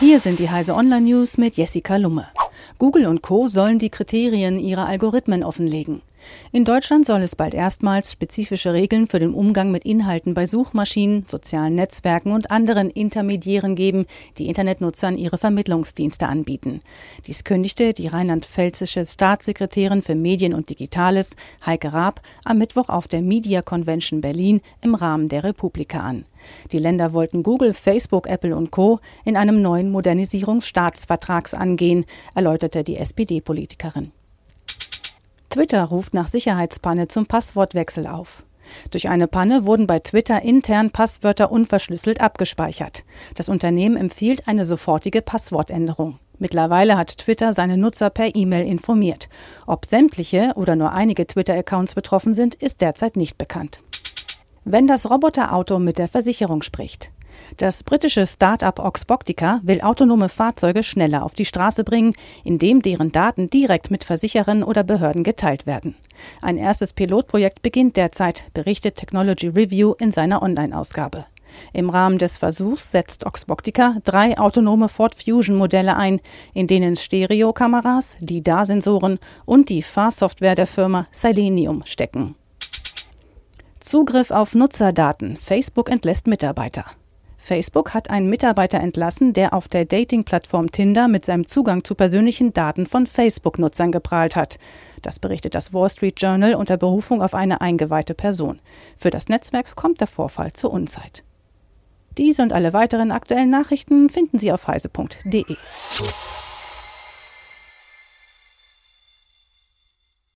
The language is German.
Hier sind die Heise Online News mit Jessica Lumme. Google und Co. sollen die Kriterien ihrer Algorithmen offenlegen. In Deutschland soll es bald erstmals spezifische Regeln für den Umgang mit Inhalten bei Suchmaschinen, sozialen Netzwerken und anderen Intermediären geben, die Internetnutzern ihre Vermittlungsdienste anbieten. Dies kündigte die rheinland-pfälzische Staatssekretärin für Medien und Digitales, Heike Raab, am Mittwoch auf der Media Convention Berlin im Rahmen der Republika an. Die Länder wollten Google, Facebook, Apple und Co. in einem neuen Modernisierungsstaatsvertrags angehen, erläuterte die SPD-Politikerin. Twitter ruft nach Sicherheitspanne zum Passwortwechsel auf. Durch eine Panne wurden bei Twitter intern Passwörter unverschlüsselt abgespeichert. Das Unternehmen empfiehlt eine sofortige Passwortänderung. Mittlerweile hat Twitter seine Nutzer per E-Mail informiert. Ob sämtliche oder nur einige Twitter-Accounts betroffen sind, ist derzeit nicht bekannt. Wenn das Roboterauto mit der Versicherung spricht. Das britische Start-up Oxbotica will autonome Fahrzeuge schneller auf die Straße bringen, indem deren Daten direkt mit Versicherern oder Behörden geteilt werden. Ein erstes Pilotprojekt beginnt derzeit, berichtet Technology Review in seiner Online-Ausgabe. Im Rahmen des Versuchs setzt Oxbotica drei autonome Ford Fusion Modelle ein, in denen Stereokameras, LIDAR-Sensoren und die Fahrsoftware der Firma Selenium stecken. Zugriff auf Nutzerdaten. Facebook entlässt Mitarbeiter. Facebook hat einen Mitarbeiter entlassen, der auf der Dating-Plattform Tinder mit seinem Zugang zu persönlichen Daten von Facebook-Nutzern geprahlt hat. Das berichtet das Wall Street Journal unter Berufung auf eine eingeweihte Person. Für das Netzwerk kommt der Vorfall zur Unzeit. Diese und alle weiteren aktuellen Nachrichten finden Sie auf heise.de.